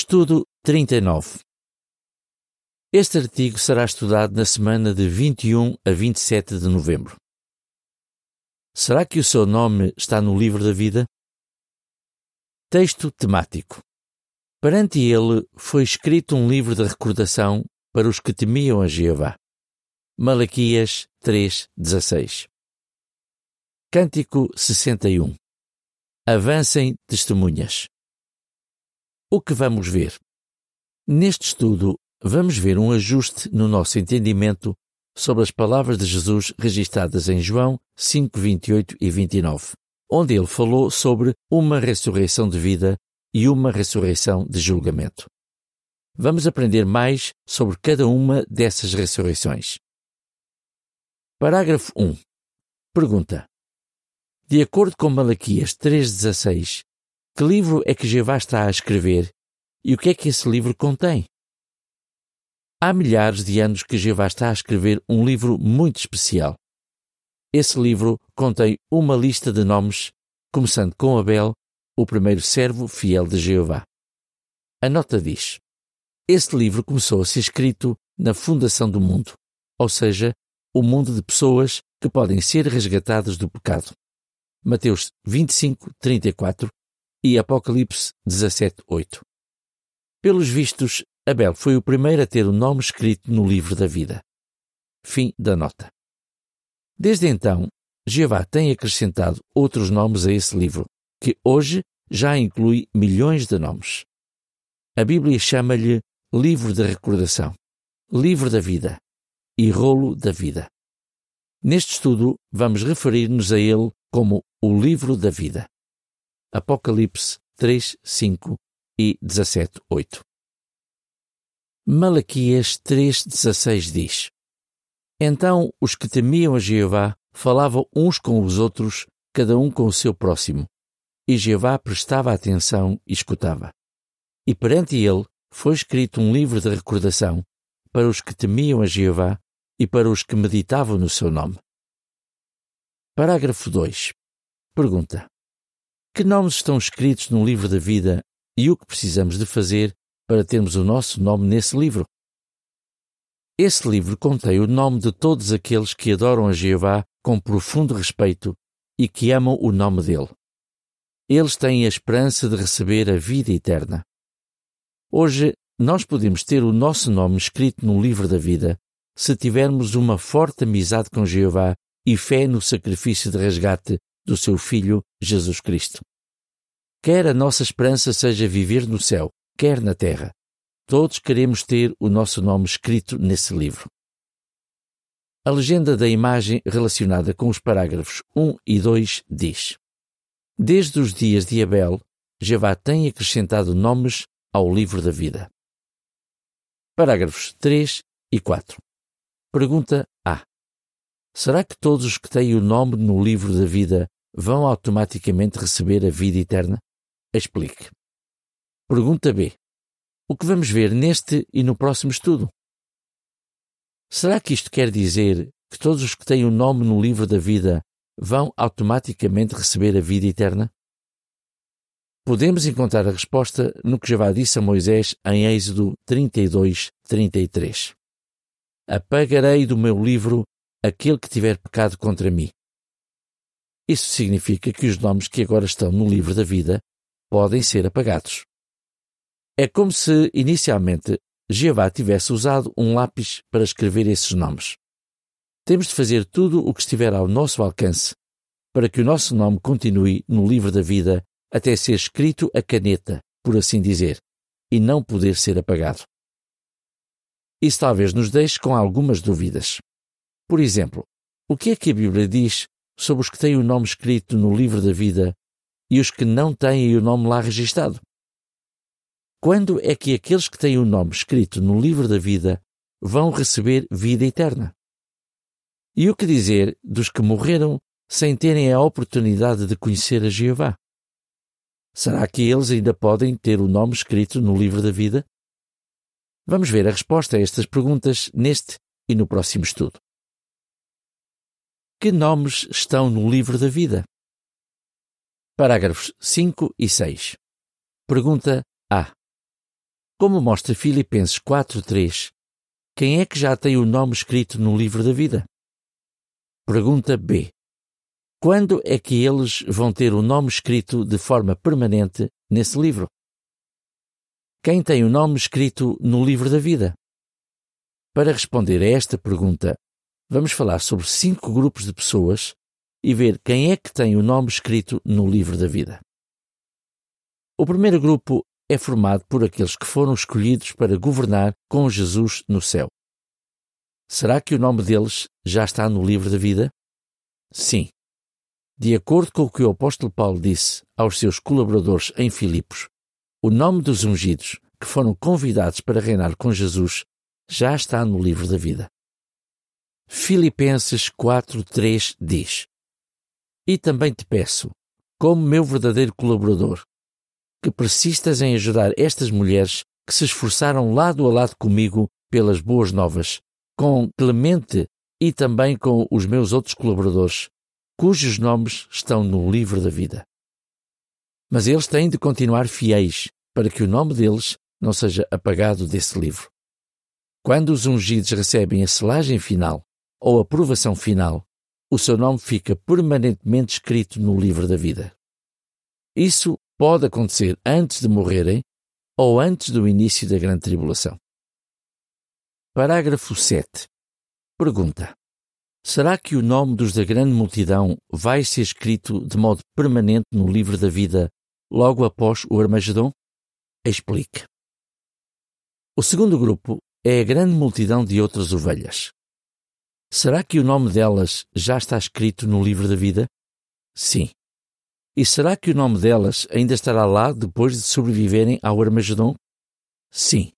Estudo 39. Este artigo será estudado na semana de 21 a 27 de novembro. Será que o seu nome está no livro da vida? Texto temático. Perante ele foi escrito um livro de recordação para os que temiam a Jeová. Malaquias 3:16. Cântico 61. Avancem testemunhas. O que vamos ver? Neste estudo, vamos ver um ajuste no nosso entendimento sobre as palavras de Jesus registradas em João 5, 28 e 29, onde ele falou sobre uma ressurreição de vida e uma ressurreição de julgamento. Vamos aprender mais sobre cada uma dessas ressurreições. Parágrafo 1. Pergunta. De acordo com Malaquias 3,16, que livro é que Jeová está a escrever e o que é que esse livro contém? Há milhares de anos que Jeová está a escrever um livro muito especial. Esse livro contém uma lista de nomes, começando com Abel, o primeiro servo fiel de Jeová. A nota diz: Este livro começou a ser escrito na fundação do mundo, ou seja, o mundo de pessoas que podem ser resgatadas do pecado. Mateus 25, 34 e Apocalipse 17, 8. Pelos vistos, Abel foi o primeiro a ter o nome escrito no livro da vida. Fim da nota. Desde então, Jeová tem acrescentado outros nomes a esse livro, que hoje já inclui milhões de nomes. A Bíblia chama-lhe Livro da Recordação, Livro da Vida e Rolo da Vida. Neste estudo, vamos referir-nos a ele como o Livro da Vida. Apocalipse 3, 5 e 17, 8. Malaquias 3,16 diz: Então os que temiam a Jeová falavam uns com os outros, cada um com o seu próximo, e Jeová prestava atenção e escutava. E perante ele foi escrito um livro de recordação para os que temiam a Jeová e para os que meditavam no seu nome. Parágrafo 2. Pergunta: Que nomes estão escritos no livro da vida e o que precisamos de fazer para termos o nosso nome nesse livro? Esse livro contém o nome de todos aqueles que adoram a Jeová com profundo respeito e que amam o nome dele. Eles têm a esperança de receber a vida eterna. Hoje, nós podemos ter o nosso nome escrito no livro da vida se tivermos uma forte amizade com Jeová e fé no sacrifício de resgate do seu Filho Jesus Cristo. Quer a nossa esperança seja viver no céu, quer na terra, todos queremos ter o nosso nome escrito nesse livro. A legenda da imagem relacionada com os parágrafos 1 e 2 diz: Desde os dias de Abel, Jeová tem acrescentado nomes ao livro da vida. Parágrafos 3 e 4. Pergunta A. Será que todos os que têm o nome no livro da vida vão automaticamente receber a vida eterna? Explique. Pergunta B. O que vamos ver neste e no próximo estudo? Será que isto quer dizer que todos os que têm o nome no livro da vida vão automaticamente receber a vida eterna? Podemos encontrar a resposta no que Jeová disse a Moisés em Êxodo 32, 33 apagarei do meu livro aquele que tiver pecado contra mim. Isso significa que os nomes que agora estão no livro da vida podem ser apagados. É como se, inicialmente, Jeová tivesse usado um lápis para escrever esses nomes. Temos de fazer tudo o que estiver ao nosso alcance para que o nosso nome continue no livro da vida até ser escrito a caneta, por assim dizer, e não poder ser apagado. Isso talvez nos deixe com algumas dúvidas. Por exemplo, o que é que a Bíblia diz sobre os que têm o nome escrito no livro da vida e os que não têm o nome lá registado? Quando é que aqueles que têm o nome escrito no livro da vida vão receber vida eterna? E o que dizer dos que morreram sem terem a oportunidade de conhecer a Jeová? Será que eles ainda podem ter o nome escrito no livro da vida? Vamos ver a resposta a estas perguntas neste e no próximo estudo. Que nomes estão no livro da vida? Parágrafos 5 e 6. Pergunta A. Como mostra Filipenses 4:3, quem é que já tem o nome escrito no livro da vida? Pergunta B. Quando é que eles vão ter o nome escrito de forma permanente nesse livro? Quem tem o nome escrito no livro da vida? Para responder a esta pergunta, vamos falar sobre cinco grupos de pessoas e ver quem é que tem o nome escrito no livro da vida. O primeiro grupo é formado por aqueles que foram escolhidos para governar com Jesus no céu. Será que o nome deles já está no livro da vida? Sim. De acordo com o que o apóstolo Paulo disse aos seus colaboradores em Filipos, o nome dos ungidos que foram convidados para reinar com Jesus já está no livro da vida. Filipenses 4:3 diz: E também te peço, como meu verdadeiro colaborador, que persistas em ajudar estas mulheres que se esforçaram lado a lado comigo pelas boas novas, com Clemente e também com os meus outros colaboradores, cujos nomes estão no livro da vida. Mas eles têm de continuar fiéis para que o nome deles não seja apagado desse livro. Quando os ungidos recebem a selagem final ou aprovação final, o seu nome fica permanentemente escrito no livro da vida. Isso pode acontecer antes de morrerem ou antes do início da grande tribulação. Parágrafo 7. Pergunta: Será que o nome dos da grande multidão vai ser escrito de modo permanente no livro da vida logo após o Armagedon? Explique. O segundo grupo é a grande multidão de outras ovelhas. Será que o nome delas já está escrito no livro da vida? Sim. E será que o nome delas ainda estará lá depois de sobreviverem ao Armagedon? Sim.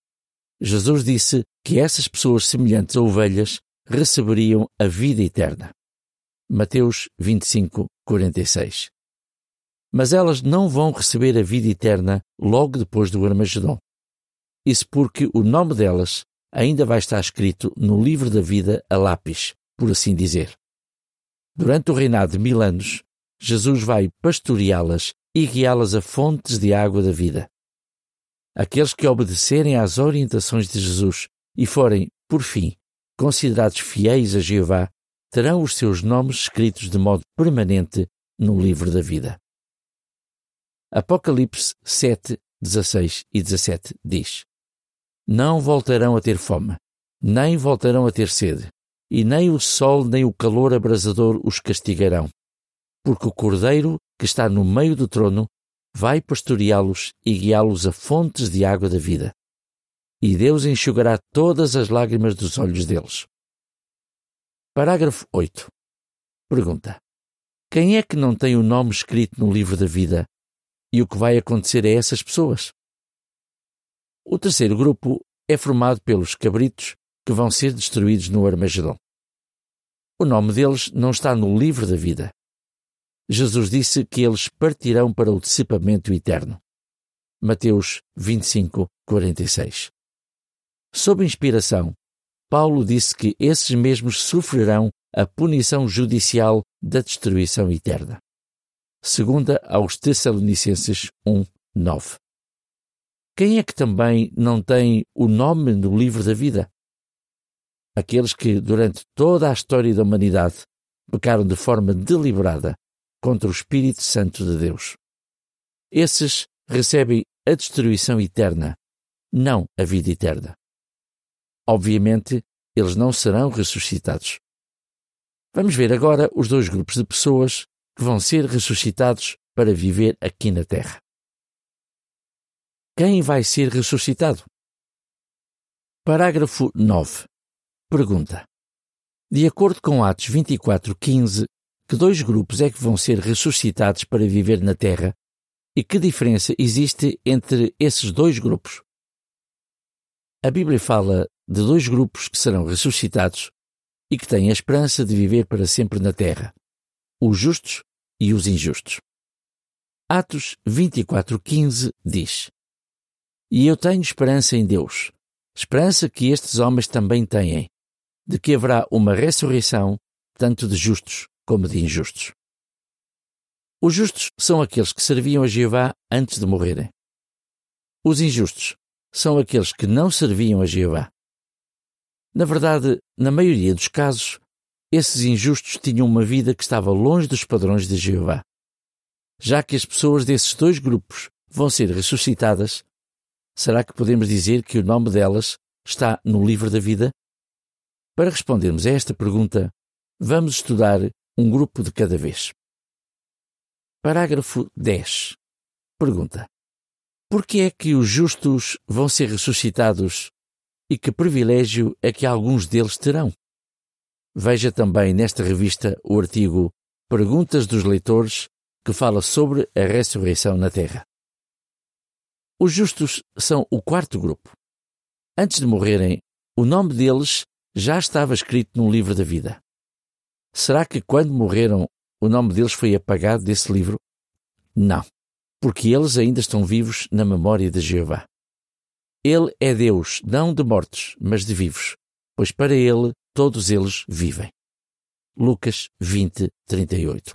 Jesus disse que essas pessoas semelhantes a ovelhas receberiam a vida eterna. Mateus 25, 46. Mas elas não vão receber a vida eterna logo depois do Armagedon. Isso porque o nome delas ainda vai estar escrito no livro da vida a lápis, por assim dizer. Durante o reinado de mil anos, Jesus vai pastoreá-las e guiá-las a fontes de água da vida. Aqueles que obedecerem às orientações de Jesus e forem, por fim, considerados fiéis a Jeová, terão os seus nomes escritos de modo permanente no livro da vida. Apocalipse 7, 16 e 17 diz: Não voltarão a ter fome, nem voltarão a ter sede, e nem o sol nem o calor abrasador os castigarão porque o Cordeiro, que está no meio do trono, vai pastoreá-los e guiá-los a fontes de água da vida. E Deus enxugará todas as lágrimas dos olhos deles. Parágrafo 8. Pergunta: Quem é que não tem o nome escrito no livro da vida e o que vai acontecer a essas pessoas? O terceiro grupo é formado pelos cabritos que vão ser destruídos no Armagedon. O nome deles não está no livro da vida, Jesus disse que eles partirão para o dissipamento eterno. Mateus 25, 46. Sob inspiração, Paulo disse que esses mesmos sofrerão a punição judicial da destruição eterna. Segunda aos Tessalonicenses 1, 9. Quem é que também não tem o nome no livro da vida? Aqueles que, durante toda a história da humanidade, pecaram de forma deliberada contra o Espírito Santo de Deus. Esses recebem a destruição eterna, não a vida eterna. Obviamente, eles não serão ressuscitados. Vamos ver agora os dois grupos de pessoas que vão ser ressuscitados para viver aqui na Terra. Quem vai ser ressuscitado? Parágrafo 9. Pergunta. De acordo com Atos 24:15, que dois grupos é que vão ser ressuscitados para viver na Terra e que diferença existe entre esses dois grupos? A Bíblia fala de dois grupos que serão ressuscitados e que têm a esperança de viver para sempre na Terra: os justos e os injustos. Atos 24:15 diz: E eu tenho esperança em Deus, esperança que estes homens também têm, de que haverá uma ressurreição tanto de justos como de injustos. Os justos são aqueles que serviam a Jeová antes de morrerem. Os injustos são aqueles que não serviam a Jeová. Na verdade, na maioria dos casos, esses injustos tinham uma vida que estava longe dos padrões de Jeová. Já que as pessoas desses dois grupos vão ser ressuscitadas, será que podemos dizer que o nome delas está no livro da vida? Para respondermos a esta pergunta, vamos estudar um grupo de cada vez. Parágrafo 10. Pergunta: Por que é que os justos vão ser ressuscitados e que privilégio é que alguns deles terão? Veja também nesta revista o artigo Perguntas dos Leitores, que fala sobre a ressurreição na Terra. Os justos são o quarto grupo. Antes de morrerem, o nome deles já estava escrito no livro da vida. Será que quando morreram o nome deles foi apagado desse livro? Não, porque eles ainda estão vivos na memória de Jeová. Ele é Deus, não de mortos, mas de vivos, pois para ele todos eles vivem. Lucas 20, 38.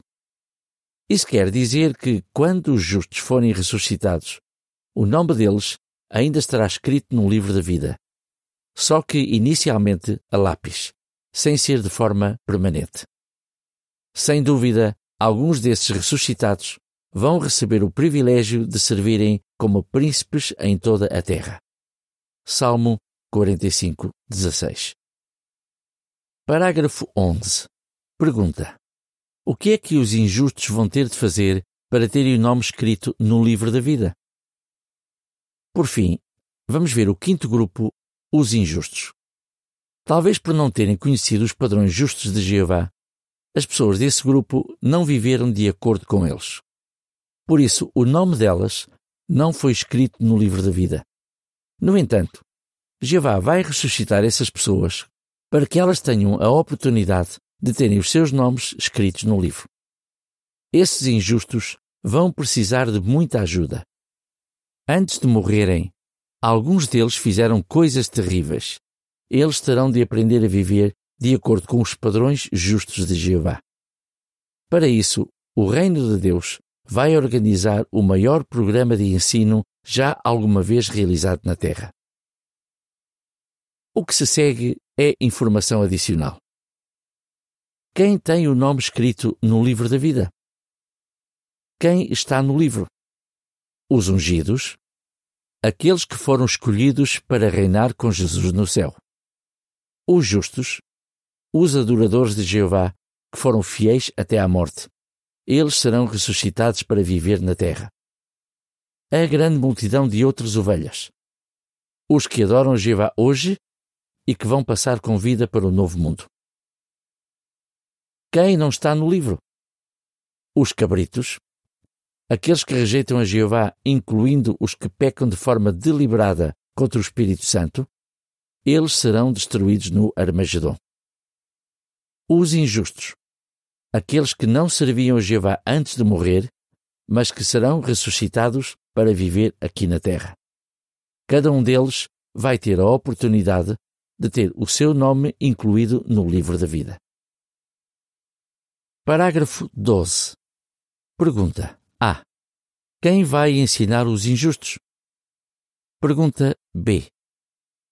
Isso quer dizer que, quando os justos forem ressuscitados, o nome deles ainda estará escrito no livro da vida, só que inicialmente a lápis, sem ser de forma permanente. Sem dúvida, alguns desses ressuscitados vão receber o privilégio de servirem como príncipes em toda a terra. Salmo 45, 16. Parágrafo 11. Pergunta: O que é que os injustos vão ter de fazer para terem o nome escrito no livro da vida? Por fim, vamos ver o quinto grupo, os injustos. Talvez por não terem conhecido os padrões justos de Jeová, as pessoas desse grupo não viveram de acordo com eles. Por isso, o nome delas não foi escrito no livro da vida. No entanto, Jeová vai ressuscitar essas pessoas para que elas tenham a oportunidade de terem os seus nomes escritos no livro. Esses injustos vão precisar de muita ajuda. Antes de morrerem, alguns deles fizeram coisas terríveis. Eles terão de aprender a viver de acordo com os padrões justos de Jeová. Para isso, o Reino de Deus vai organizar o maior programa de ensino já alguma vez realizado na Terra. O que se segue é informação adicional. Quem tem o nome escrito no livro da vida? Quem está no livro? Os ungidos, aqueles que foram escolhidos para reinar com Jesus no céu. Os justos, os adoradores de Jeová, que foram fiéis até à morte. Eles serão ressuscitados para viver na terra. A grande multidão de outras ovelhas. Os que adoram Jeová hoje e que vão passar com vida para o novo mundo. Quem não está no livro? Os cabritos, aqueles que rejeitam a Jeová, incluindo os que pecam de forma deliberada contra o Espírito Santo, eles serão destruídos no Armagedon. Os injustos, aqueles que não serviam a Jeová antes de morrer, mas que serão ressuscitados para viver aqui na terra. Cada um deles vai ter a oportunidade de ter o seu nome incluído no livro da vida. Parágrafo 12. Pergunta A. Quem vai ensinar os injustos? Pergunta B.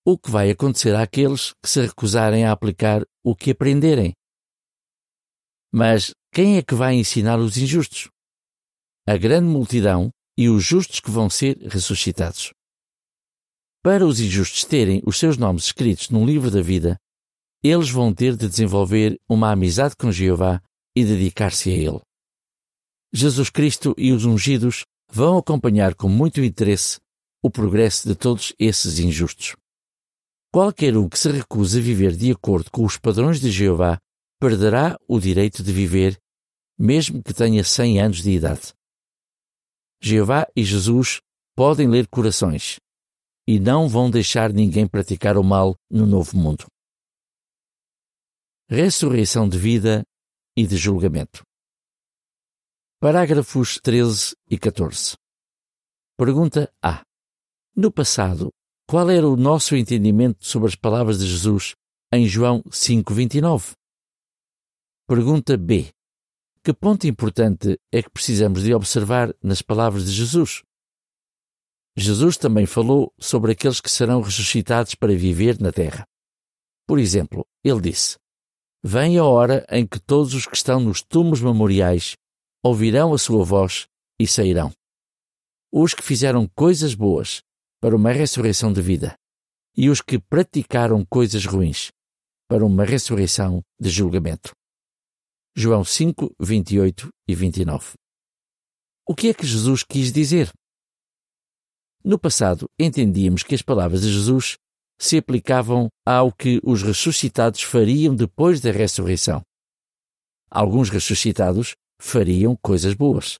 O que vai acontecer àqueles que se recusarem a aplicar o que aprenderem? Mas quem é que vai ensinar os injustos? A grande multidão e os justos que vão ser ressuscitados. Para os injustos terem os seus nomes escritos no livro da vida, eles vão ter de desenvolver uma amizade com Jeová e dedicar-se a Ele. Jesus Cristo e os ungidos vão acompanhar com muito interesse o progresso de todos esses injustos. Qualquer um que se recuse a viver de acordo com os padrões de Jeová perderá o direito de viver, mesmo que tenha cem anos de idade. Jeová e Jesus podem ler corações, e não vão deixar ninguém praticar o mal no novo mundo. Ressurreição de vida e de julgamento. Parágrafos 13 e 14. Pergunta A. No passado, qual era o nosso entendimento sobre as palavras de Jesus em João 5:29? Pergunta B. Que ponto importante é que precisamos de observar nas palavras de Jesus? Jesus também falou sobre aqueles que serão ressuscitados para viver na terra. Por exemplo, ele disse: Vem a hora em que todos os que estão nos túmulos memoriais ouvirão a sua voz e sairão. Os que fizeram coisas boas para uma ressurreição de vida, e os que praticaram coisas ruins para uma ressurreição de julgamento. João 5, 28 e 29. O que é que Jesus quis dizer? No passado, entendíamos que as palavras de Jesus se aplicavam ao que os ressuscitados fariam depois da ressurreição. Alguns ressuscitados fariam coisas boas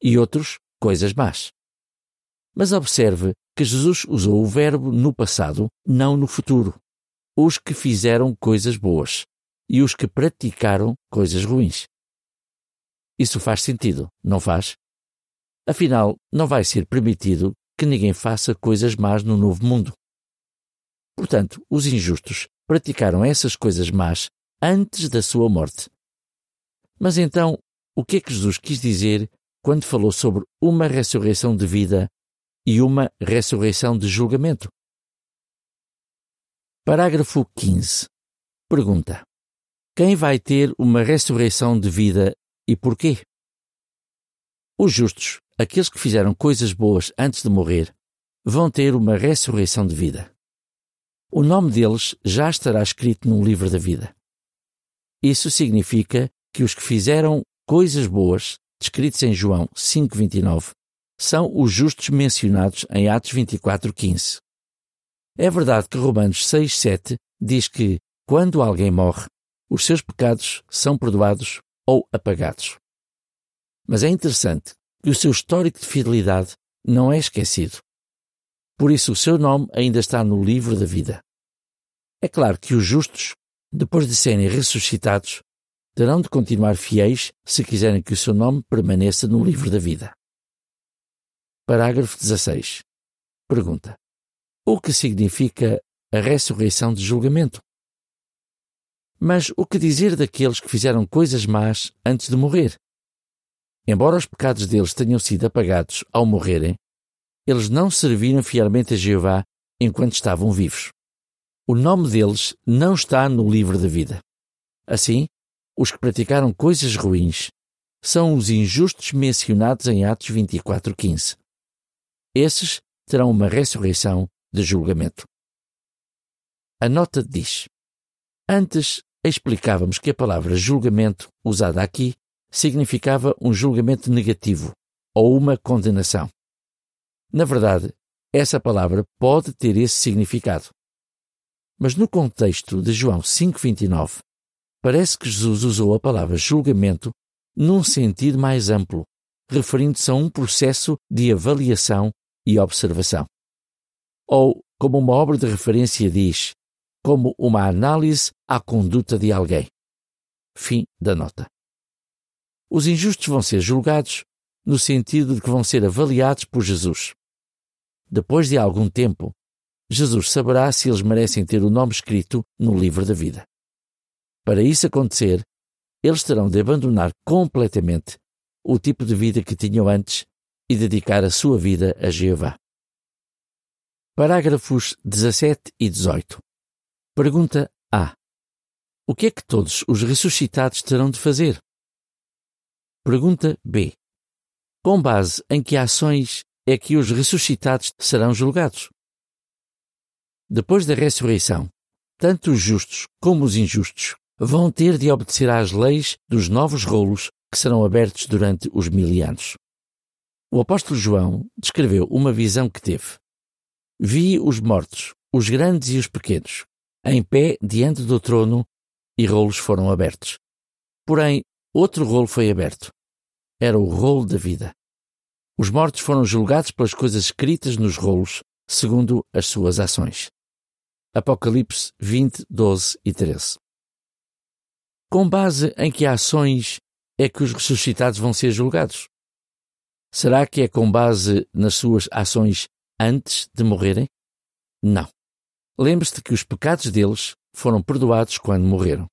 e outros coisas más. Mas observe que Jesus usou o verbo no passado, não no futuro. Os que fizeram coisas boas e os que praticaram coisas ruins. Isso faz sentido, não faz? Afinal, não vai ser permitido que ninguém faça coisas más no novo mundo. Portanto, os injustos praticaram essas coisas más antes da sua morte. Mas então, o que é que Jesus quis dizer quando falou sobre uma ressurreição de vida e uma ressurreição de julgamento? Parágrafo 15. Pergunta: Quem vai ter uma ressurreição de vida e porquê? Os justos, aqueles que fizeram coisas boas antes de morrer, vão ter uma ressurreição de vida. O nome deles já estará escrito no livro da vida. Isso significa que os que fizeram coisas boas, descritos em João 5:29, são os justos mencionados em Atos 24:15. É verdade que Romanos 6:7 diz que quando alguém morre, os seus pecados são perdoados ou apagados. Mas é interessante que o seu histórico de fidelidade não é esquecido. Por isso, o seu nome ainda está no livro da vida. É claro que os justos, depois de serem ressuscitados, terão de continuar fiéis se quiserem que o seu nome permaneça no livro da vida. Parágrafo 16. Pergunta: O que significa a ressurreição de julgamento? Mas o que dizer daqueles que fizeram coisas más antes de morrer? Embora os pecados deles tenham sido apagados ao morrerem, eles não serviram fielmente a Jeová enquanto estavam vivos. O nome deles não está no livro da vida. Assim, os que praticaram coisas ruins são os injustos mencionados em Atos 24:15. Esses terão uma ressurreição de julgamento. A nota diz: Antes explicávamos que a palavra julgamento, usada aqui, significava um julgamento negativo ou uma condenação. Na verdade, essa palavra pode ter esse significado. Mas no contexto de João 5:29, parece que Jesus usou a palavra julgamento num sentido mais amplo, referindo-se a um processo de avaliação e observação. Ou, como uma obra de referência diz, como uma análise à conduta de alguém. Fim da nota. Os injustos vão ser julgados no sentido de que vão ser avaliados por Jesus. Depois de algum tempo, Jesus saberá se eles merecem ter o nome escrito no livro da vida. Para isso acontecer, eles terão de abandonar completamente o tipo de vida que tinham antes e dedicar a sua vida a Jeová. Parágrafos 17 e 18. Pergunta A. O que é que todos os ressuscitados terão de fazer? Pergunta B. Com base em que ações é que os ressuscitados serão julgados? Depois da ressurreição, tanto os justos como os injustos vão ter de obedecer às leis dos novos rolos que serão abertos durante os mil anos. O apóstolo João descreveu uma visão que teve. Vi os mortos, os grandes e os pequenos, em pé diante do trono, e rolos foram abertos. Porém, outro rolo foi aberto. Era o rolo da vida. Os mortos foram julgados pelas coisas escritas nos rolos, segundo as suas ações. Apocalipse 20, 12 e 13. Com base em que ações é que os ressuscitados vão ser julgados? Será que é com base nas suas ações antes de morrerem? Não. Lembre-se que os pecados deles foram perdoados quando morreram.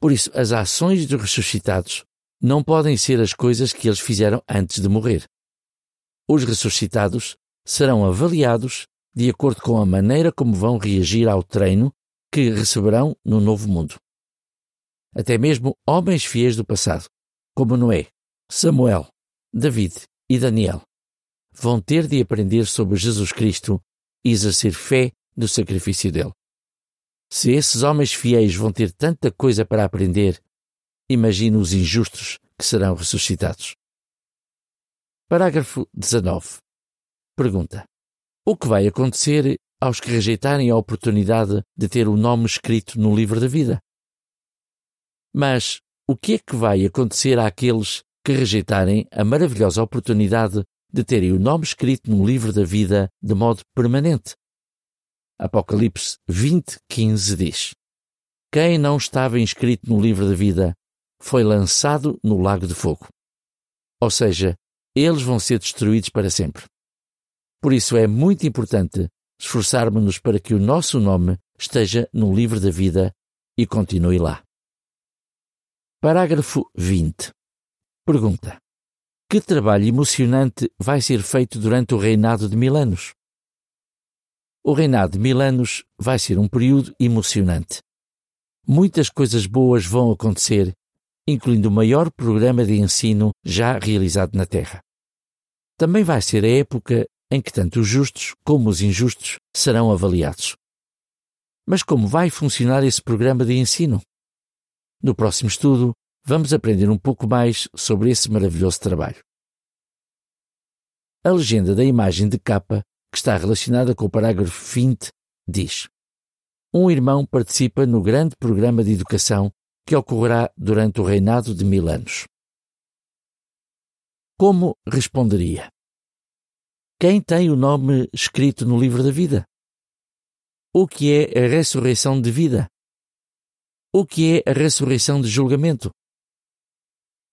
Por isso, as ações dos ressuscitados não podem ser as coisas que eles fizeram antes de morrer. Os ressuscitados serão avaliados de acordo com a maneira como vão reagir ao treino que receberão no novo mundo. Até mesmo homens fiéis do passado, como Noé, Samuel, David e Daniel, vão ter de aprender sobre Jesus Cristo e exercer fé no sacrifício dele. Se esses homens fiéis vão ter tanta coisa para aprender, imagine os injustos que serão ressuscitados. Parágrafo 19. Pergunta: O que vai acontecer aos que rejeitarem a oportunidade de ter o nome escrito no livro da vida? Mas o que é que vai acontecer àqueles que rejeitarem a maravilhosa oportunidade de terem o nome escrito no livro da vida de modo permanente? Apocalipse 20, 15 diz: Quem não estava inscrito no livro da vida foi lançado no lago de fogo. Ou seja, eles vão ser destruídos para sempre. Por isso é muito importante esforçarmos-nos para que o nosso nome esteja no livro da vida e continue lá. Parágrafo 20. Pergunta: Que trabalho emocionante vai ser feito durante o reinado de mil anos? O reinado de mil anos vai ser um período emocionante. Muitas coisas boas vão acontecer, incluindo o maior programa de ensino já realizado na Terra. Também vai ser a época em que tanto os justos como os injustos serão avaliados. Mas como vai funcionar esse programa de ensino? No próximo estudo, vamos aprender um pouco mais sobre esse maravilhoso trabalho. A legenda da imagem de capa que está relacionada com o parágrafo 20, diz: Um irmão participa no grande programa de educação que ocorrerá durante o reinado de mil anos. Como responderia? Quem tem o nome escrito no livro da vida? O que é a ressurreição de vida? O que é a ressurreição de julgamento?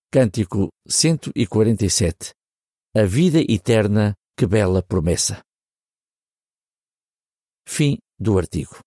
Cântico 147 A vida eterna, que bela promessa. Fim do artigo.